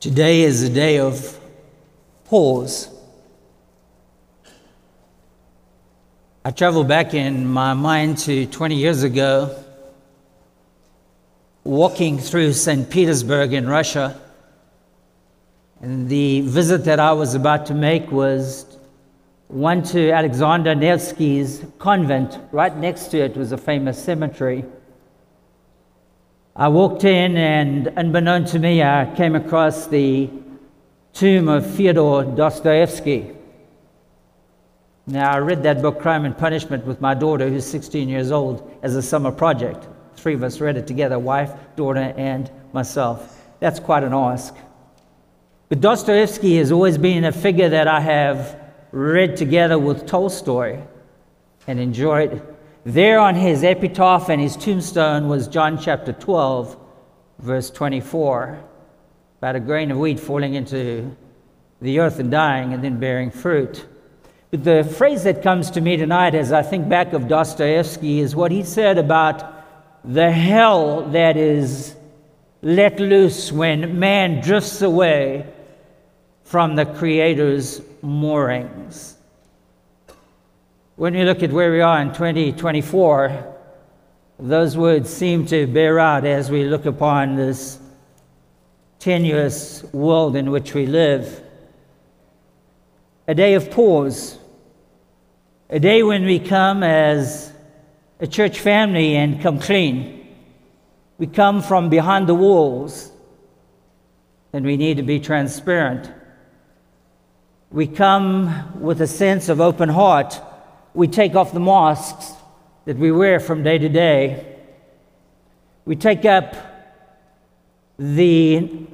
Today is a day of pause. I travel back in my mind to 20 years ago, walking through St. Petersburg in Russia. And the visit that I was about to make was one to Alexander Nevsky's convent. Right next to it was a famous cemetery. I walked in, and unbeknown to me, I came across the tomb of Fyodor Dostoevsky. Now, I read that book, Crime and Punishment, with my daughter, who's 16 years old, as a summer project. Three of us read it together wife, daughter, and myself. That's quite an ask. But Dostoevsky has always been a figure that I have read together with Tolstoy and enjoyed there on his epitaph and his tombstone was John chapter 12, verse 24, about a grain of wheat falling into the earth and dying and then bearing fruit. But the phrase that comes to me tonight as I think back of Dostoevsky is what he said about the hell that is let loose when man drifts away from the Creator's moorings. When we look at where we are in 2024, those words seem to bear out as we look upon this tenuous world in which we live. A day of pause, a day when we come as a church family and come clean. We come from behind the walls, and we need to be transparent. We come with a sense of open heart we take off the masks that we wear from day to day. We take up the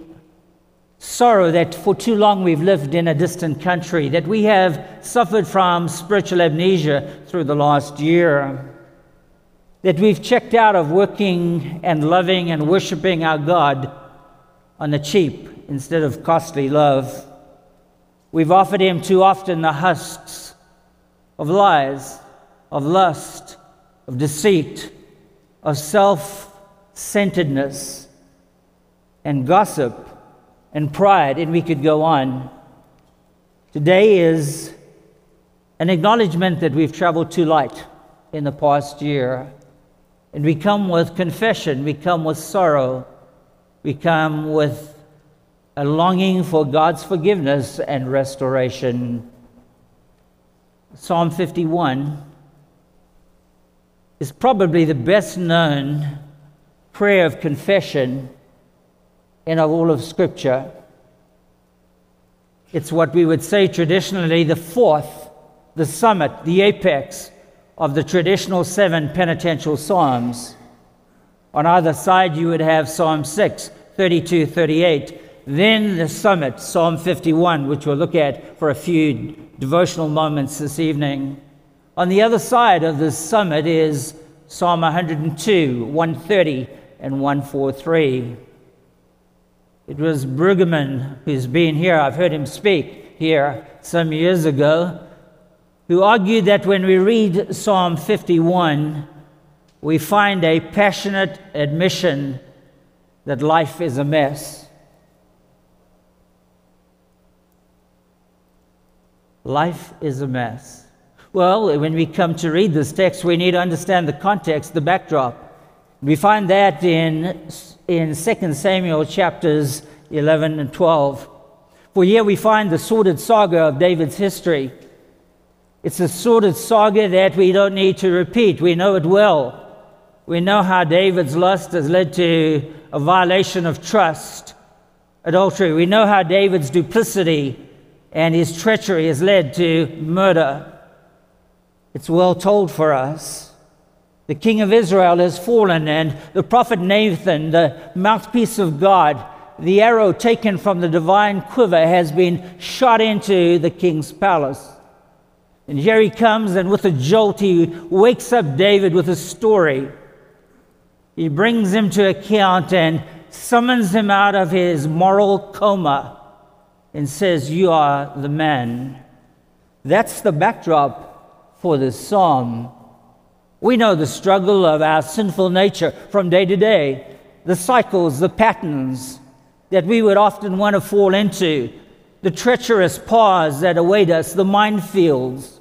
sorrow that for too long we've lived in a distant country, that we have suffered from spiritual amnesia through the last year, that we've checked out of working and loving and worshiping our God on the cheap instead of costly love. We've offered Him too often the husks of lies, of lust, of deceit, of self centeredness, and gossip, and pride, and we could go on. Today is an acknowledgement that we've traveled too light in the past year. And we come with confession, we come with sorrow, we come with a longing for God's forgiveness and restoration. Psalm 51 is probably the best known prayer of confession in all of Scripture. It's what we would say traditionally the fourth, the summit, the apex of the traditional seven penitential psalms. On either side, you would have Psalm 6, 32, 38. Then the summit, Psalm 51, which we'll look at for a few devotional moments this evening. On the other side of the summit is Psalm 102, 130, and 143. It was Brueggemann, who's been here, I've heard him speak here some years ago, who argued that when we read Psalm 51, we find a passionate admission that life is a mess. Life is a mess. Well, when we come to read this text, we need to understand the context, the backdrop. We find that in, in 2 Samuel chapters 11 and 12. For here we find the sordid saga of David's history. It's a sordid saga that we don't need to repeat. We know it well. We know how David's lust has led to a violation of trust, adultery. We know how David's duplicity and his treachery has led to murder. It's well told for us. The king of Israel has fallen, and the prophet Nathan, the mouthpiece of God, the arrow taken from the divine quiver, has been shot into the king's palace. And here he comes, and with a jolt, he wakes up David with a story. He brings him to account and summons him out of his moral coma and says, You are the man. That's the backdrop for this psalm. We know the struggle of our sinful nature from day to day, the cycles, the patterns, that we would often want to fall into, the treacherous paths that await us, the minefields.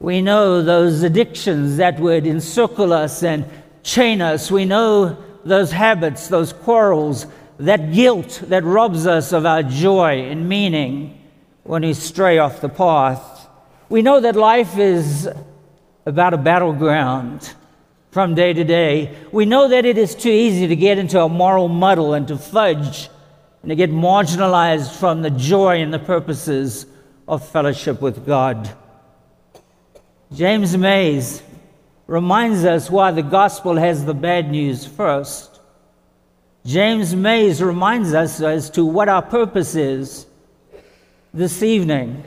We know those addictions that would encircle us and chain us. We know those habits, those quarrels, that guilt that robs us of our joy and meaning when we stray off the path. We know that life is about a battleground from day to day. We know that it is too easy to get into a moral muddle and to fudge and to get marginalized from the joy and the purposes of fellowship with God. James Mays reminds us why the gospel has the bad news first. James Mays reminds us as to what our purpose is this evening.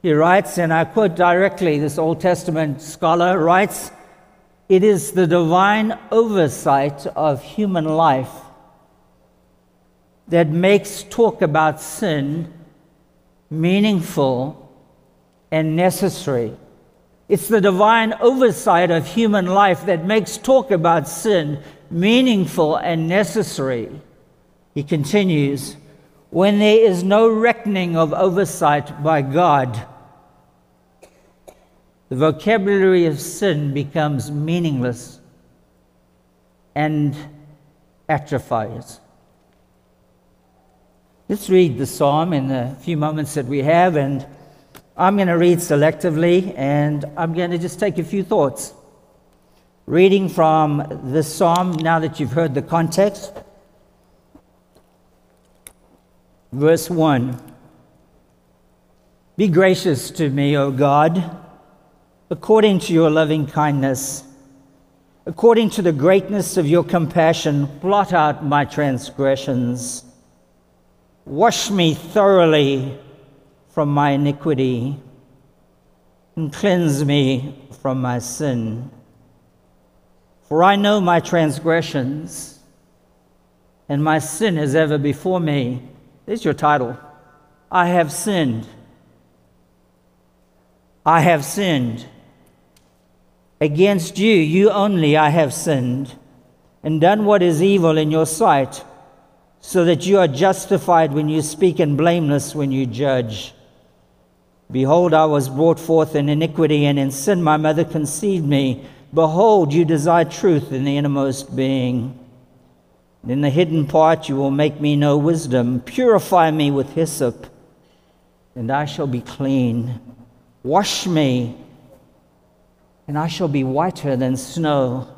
He writes, and I quote directly, this Old Testament scholar writes, It is the divine oversight of human life that makes talk about sin meaningful and necessary. It's the divine oversight of human life that makes talk about sin meaningful and necessary. He continues, when there is no reckoning of oversight by God, the vocabulary of sin becomes meaningless and atrophies. Let's read the psalm in the few moments that we have, and I'm going to read selectively, and I'm going to just take a few thoughts. Reading from the psalm, now that you've heard the context, verse 1 Be gracious to me, O God, according to your loving kindness. According to the greatness of your compassion, blot out my transgressions. Wash me thoroughly from my iniquity and cleanse me from my sin. For I know my transgressions, and my sin is ever before me. There's your title. I have sinned. I have sinned. Against you, you only, I have sinned, and done what is evil in your sight so that you are justified when you speak and blameless when you judge. Behold, I was brought forth in iniquity, and in sin my mother conceived me. Behold, you desire truth in the innermost being. in the hidden part you will make me know wisdom. Purify me with hyssop, and I shall be clean. Wash me, and I shall be whiter than snow.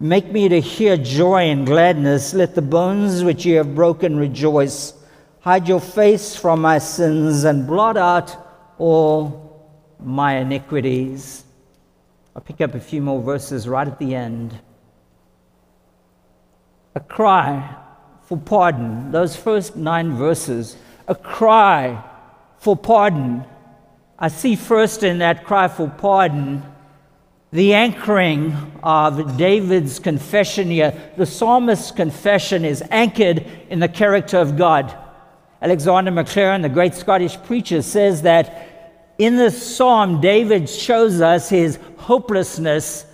Make me to hear joy and gladness. Let the bones which you have broken rejoice. Hide your face from my sins and blot out all my iniquities. I'll pick up a few more verses right at the end. A cry for pardon. Those first nine verses. A cry for pardon. I see first in that cry for pardon the anchoring of David's confession here, the psalmist's confession is anchored in the character of God. Alexander Maclaren, the great Scottish preacher, says that in this psalm, David shows us his hopelessness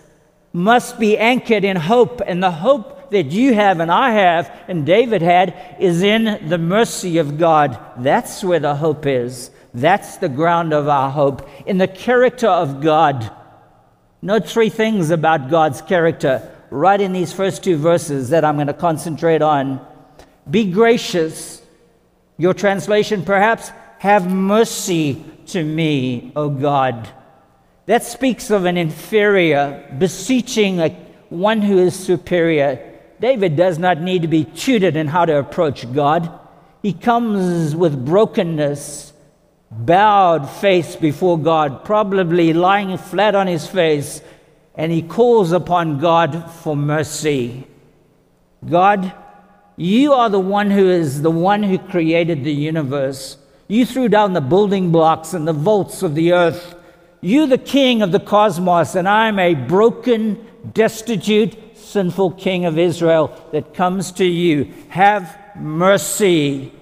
must be anchored in hope, and the hope that you have and I have and David had is in the mercy of God. That's where the hope is. That's the ground of our hope, in the character of God. Note three things about God's character right in these first two verses that I'm going to concentrate on. Be gracious. Your translation, perhaps, have mercy to me, O God. That speaks of an inferior beseeching a, one who is superior. David does not need to be tutored in how to approach God. He comes with brokenness bowed face before God, probably lying flat on his face, and he calls upon God for mercy. God, you are the one who is the one who created the universe. You threw down the building blocks and the vaults of the earth. You, the king of the cosmos, and I'm a broken, destitute, sinful king of Israel that comes to you. Have mercy.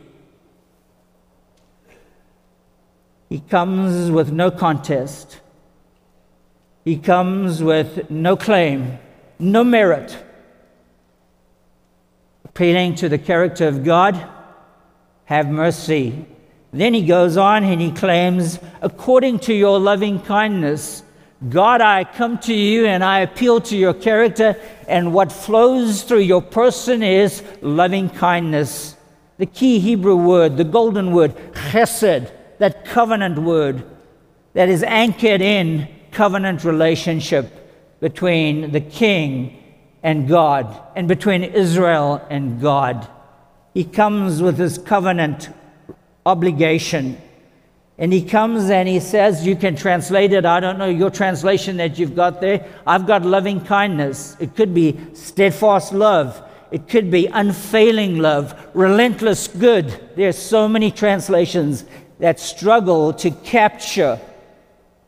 He comes with no contest. He comes with no claim, no merit. appealing to the character of God, have mercy. Then he goes on and he claims, according to your loving kindness, God, I come to you and I appeal to your character, and what flows through your person is loving kindness. The key Hebrew word, the golden word, chesed, that covenant word that is anchored in covenant relationship between the king and God, and between Israel and God. He comes with his covenant obligation and he comes and he says, You can translate it. I don't know your translation that you've got there. I've got loving kindness. It could be steadfast love. It could be unfailing love, relentless good. There's so many translations that struggle to capture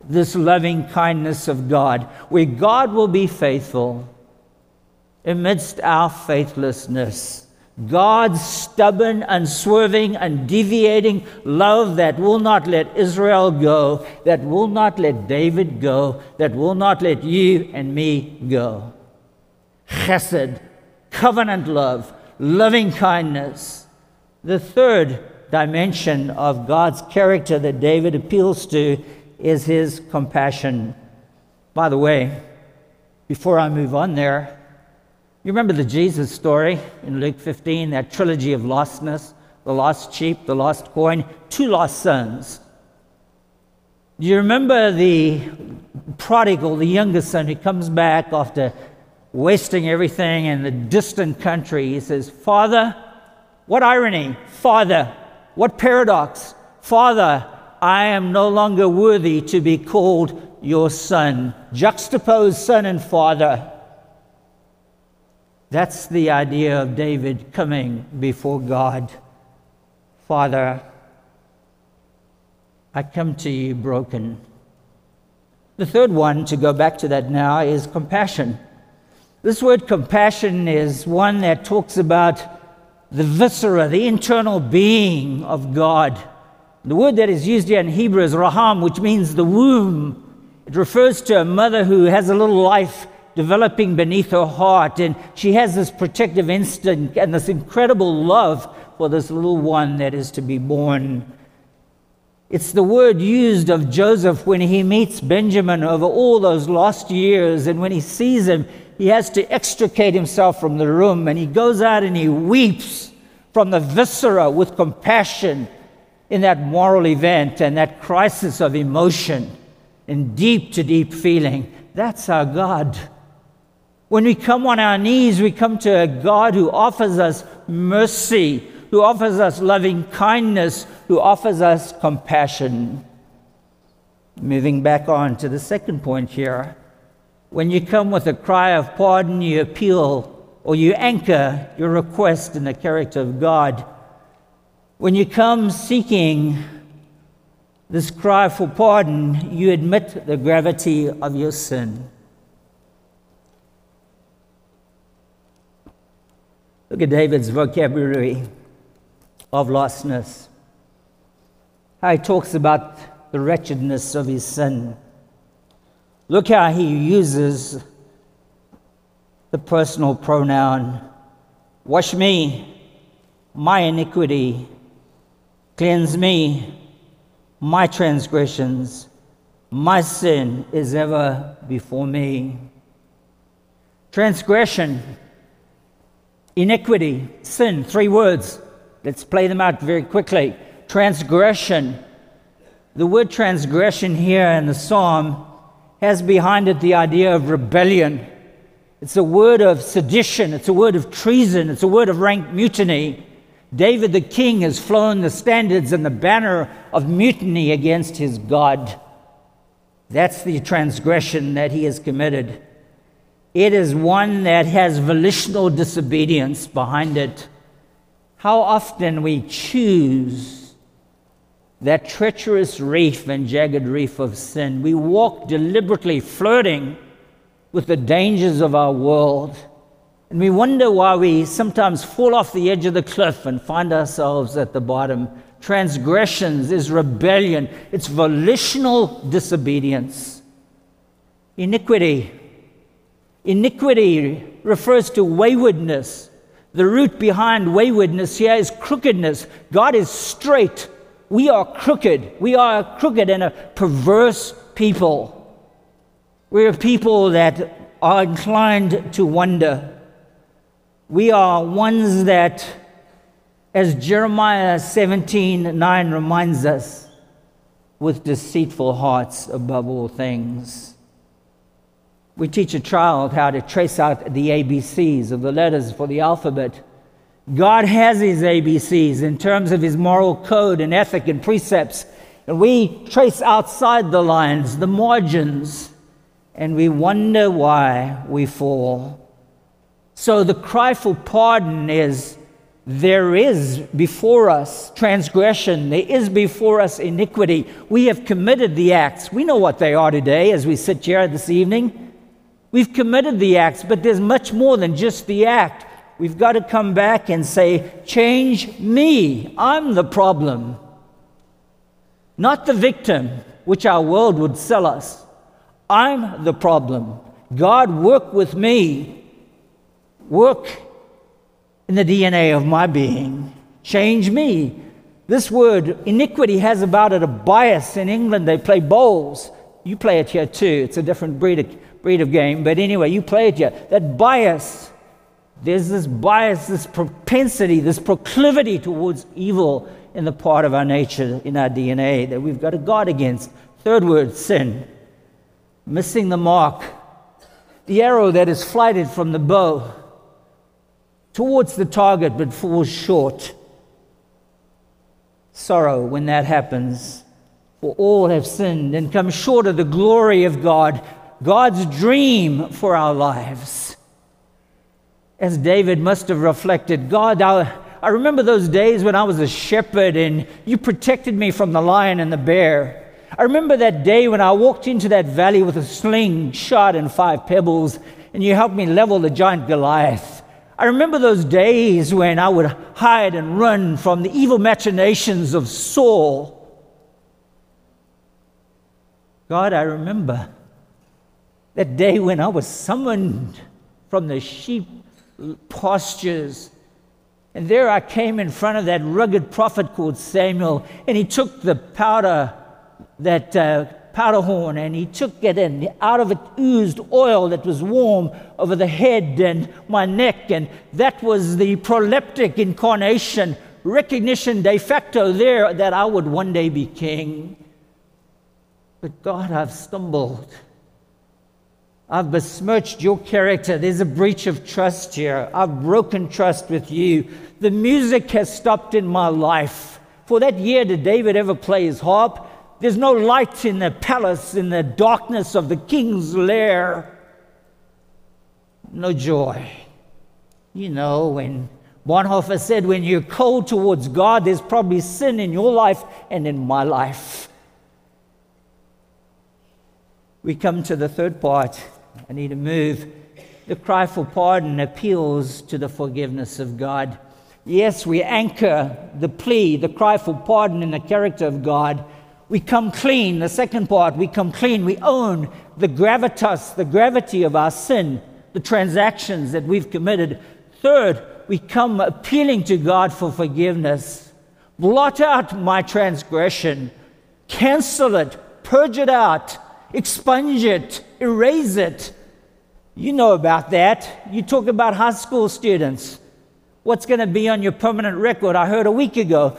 this loving kindness of God, where God will be faithful amidst our faithlessness. God's stubborn, unswerving, undeviating love that will not let Israel go, that will not let David go, that will not let you and me go. Chesed, covenant love, loving kindness. The third dimension of God's character that David appeals to is his compassion. By the way, before I move on there, you remember the Jesus story in Luke 15, that trilogy of lostness the lost sheep, the lost coin, two lost sons. Do you remember the prodigal, the youngest son, who comes back after wasting everything in the distant country? He says, Father, what irony! Father, what paradox! Father, I am no longer worthy to be called your son. Juxtapose son and father. That's the idea of David coming before God. Father, I come to you broken. The third one, to go back to that now, is compassion. This word compassion is one that talks about the viscera, the internal being of God. The word that is used here in Hebrew is raham, which means the womb. It refers to a mother who has a little life developing beneath her heart. And she has this protective instinct and this incredible love for this little one that is to be born. It's the word used of Joseph when he meets Benjamin over all those lost years. And when he sees him, he has to extricate himself from the room. And he goes out and he weeps from the viscera with compassion in that moral event and that crisis of emotion and deep to deep feeling. That's our God. When we come on our knees, we come to a God who offers us mercy, who offers us loving kindness, who offers us compassion. Moving back on to the second point here. When you come with a cry of pardon, you appeal or you anchor your request in the character of God. When you come seeking this cry for pardon, you admit the gravity of your sin. Look at David's vocabulary of lostness. How he talks about the wretchedness of his sin. Look how he uses the personal pronoun wash me, my iniquity, cleanse me, my transgressions, my sin is ever before me. Transgression Iniquity, sin, three words. Let's play them out very quickly. Transgression. The word transgression here in the psalm has behind it the idea of rebellion. It's a word of sedition, it's a word of treason, it's a word of rank mutiny. David the king has flown the standards and the banner of mutiny against his God. That's the transgression that he has committed. It is one that has volitional disobedience behind it. How often we choose that treacherous reef and jagged reef of sin. We walk deliberately flirting with the dangers of our world. And we wonder why we sometimes fall off the edge of the cliff and find ourselves at the bottom. Transgressions is rebellion, it's volitional disobedience. Iniquity Iniquity refers to waywardness, The root behind waywardness here is crookedness. God is straight. We are crooked. We are a crooked and a perverse people. We're a people that are inclined to wonder. We are ones that, as Jeremiah 17 9 reminds us, with deceitful hearts above all things. We teach a child how to trace out the ABCs of the letters for the alphabet. God has his ABCs in terms of his moral code and ethic and precepts. And we trace outside the lines, the margins, and we wonder why we fall. So the cry for pardon is there is before us transgression, there is before us iniquity. We have committed the acts. We know what they are today as we sit here this evening. We've committed the acts, but there's much more than just the act. We've got to come back and say, Change me. I'm the problem. Not the victim, which our world would sell us. I'm the problem. God, work with me. Work in the DNA of my being. Change me. This word, iniquity, has about it a bias. In England, they play bowls. You play it here too. It's a different breed of breed of game. But anyway, you play it yet. That bias, there's this bias, this propensity, this proclivity towards evil in the part of our nature, in our DNA, that we've got to guard against. Third word, sin. Missing the mark. The arrow that is flighted from the bow towards the target but falls short. Sorrow when that happens. For all have sinned and come short of the glory of God. God's dream for our lives. As David must have reflected, God, I, I remember those days when I was a shepherd and you protected me from the lion and the bear. I remember that day when I walked into that valley with a sling, shot, and five pebbles, and you helped me level the giant Goliath. I remember those days when I would hide and run from the evil machinations of Saul. God, I remember that day when I was summoned from the sheep pastures. And there I came in front of that rugged prophet called Samuel, and he took the powder, that uh, powder horn, and he took it, and out of it oozed oil that was warm over the head and my neck, and that was the proleptic incarnation, recognition de facto there that I would one day be king. But God, I've stumbled. I've besmirched your character. There's a breach of trust here. I've broken trust with you. The music has stopped in my life. For that year, did David ever play his harp? There's no light in the palace, in the darkness of the king's lair. No joy. You know, when Bonhoeffer said, when you're cold towards God, there's probably sin in your life and in my life. We come to the third part I need to move. The cry for pardon appeals to the forgiveness of God. Yes, we anchor the plea, the cry for pardon in the character of God. We come clean. The second part, we come clean. We own the gravitas, the gravity of our sin, the transactions that we've committed. Third, we come appealing to God for forgiveness. Blot out my transgression, cancel it, purge it out, expunge it, erase it. You know about that. You talk about high school students. What's going to be on your permanent record? I heard a week ago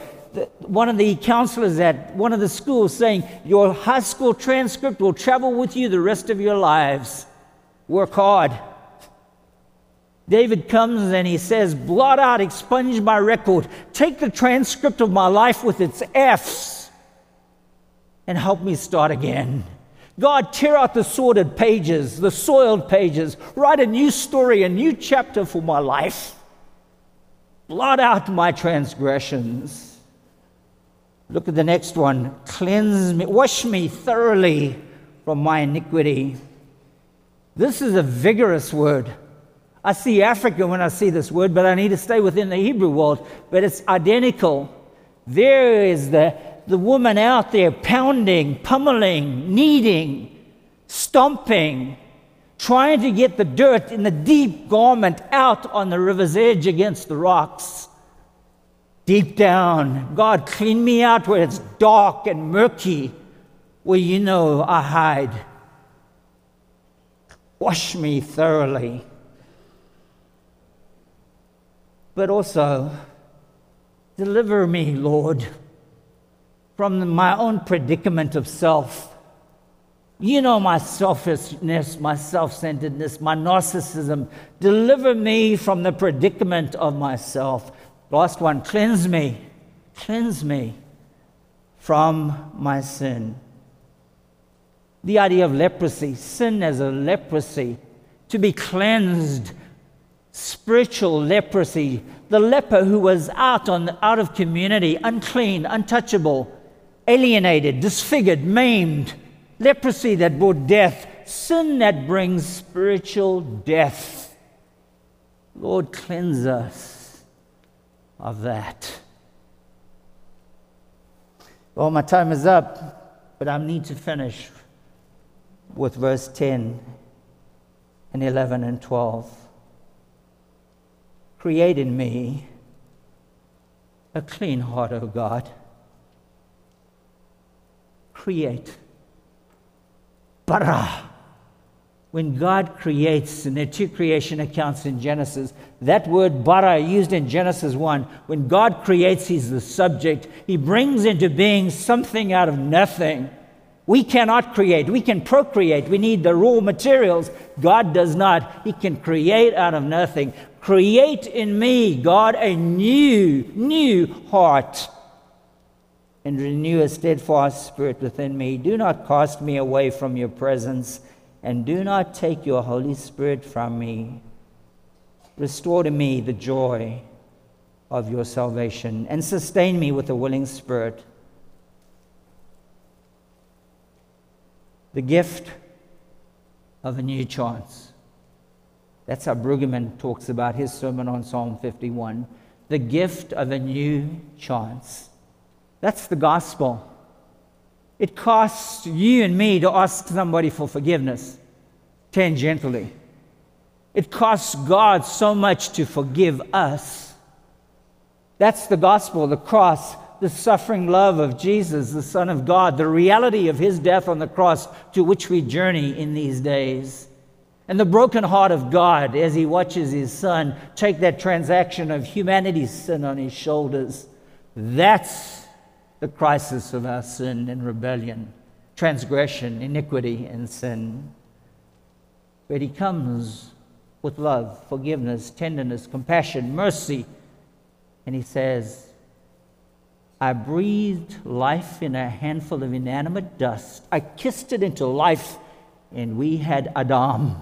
one of the counselors at one of the schools saying, Your high school transcript will travel with you the rest of your lives. Work hard. David comes and he says, Blot out, expunge my record, take the transcript of my life with its F's, and help me start again. God, tear out the sordid pages, the soiled pages, write a new story, a new chapter for my life. Blot out my transgressions. Look at the next one. Cleanse me, wash me thoroughly from my iniquity. This is a vigorous word. I see Africa when I see this word, but I need to stay within the Hebrew world. But it's identical. There is the the woman out there pounding, pummeling, kneading, stomping, trying to get the dirt in the deep garment out on the river's edge against the rocks. Deep down, God, clean me out where it's dark and murky, where you know I hide. Wash me thoroughly. But also, deliver me, Lord, from my own predicament of self you know my selfishness, my self centeredness, my narcissism. Deliver me from the predicament of myself. Last one, cleanse me. Cleanse me from my sin. The idea of leprosy, sin as a leprosy, to be cleansed, spiritual leprosy. The leper who was out, on, out of community, unclean, untouchable, alienated, disfigured, maimed leprosy that brought death, sin that brings spiritual death. Lord, cleanse us of that. Well, my time is up, but I need to finish with verse 10 and 11 and 12. Create in me a clean heart, O God. Create bara. When God creates, and there are two creation accounts in Genesis, that word bara used in Genesis 1, when God creates, He's the subject. He brings into being something out of nothing. We cannot create. We can procreate. We need the raw materials. God does not. He can create out of nothing. Create in me, God, a new, new heart and renew a steadfast spirit within me. Do not cast me away from your presence, and do not take your Holy Spirit from me. Restore to me the joy of your salvation, and sustain me with a willing spirit. The gift of a new chance. That's how Brueggemann talks about his sermon on Psalm 51. The gift of a new chance. That's the gospel. It costs you and me to ask somebody for forgiveness tangentially. It costs God so much to forgive us. That's the gospel, the cross, the suffering love of Jesus, the Son of God, the reality of his death on the cross to which we journey in these days. And the broken heart of God as he watches his son take that transaction of humanity's sin on his shoulders. That's the crisis of our sin and rebellion, transgression, iniquity, and sin. But He comes with love, forgiveness, tenderness, compassion, mercy, and He says, I breathed life in a handful of inanimate dust. I kissed it into life, and we had Adam.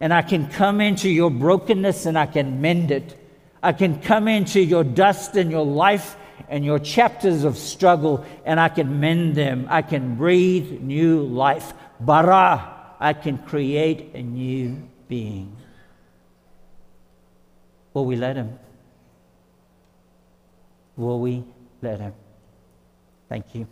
And I can come into your brokenness and I can mend it. I can come into your dust and your life and your chapters of struggle, and I can mend them. I can breathe new life. Bara, I can create a new being. Will we let Him? Will we let Him? Thank you.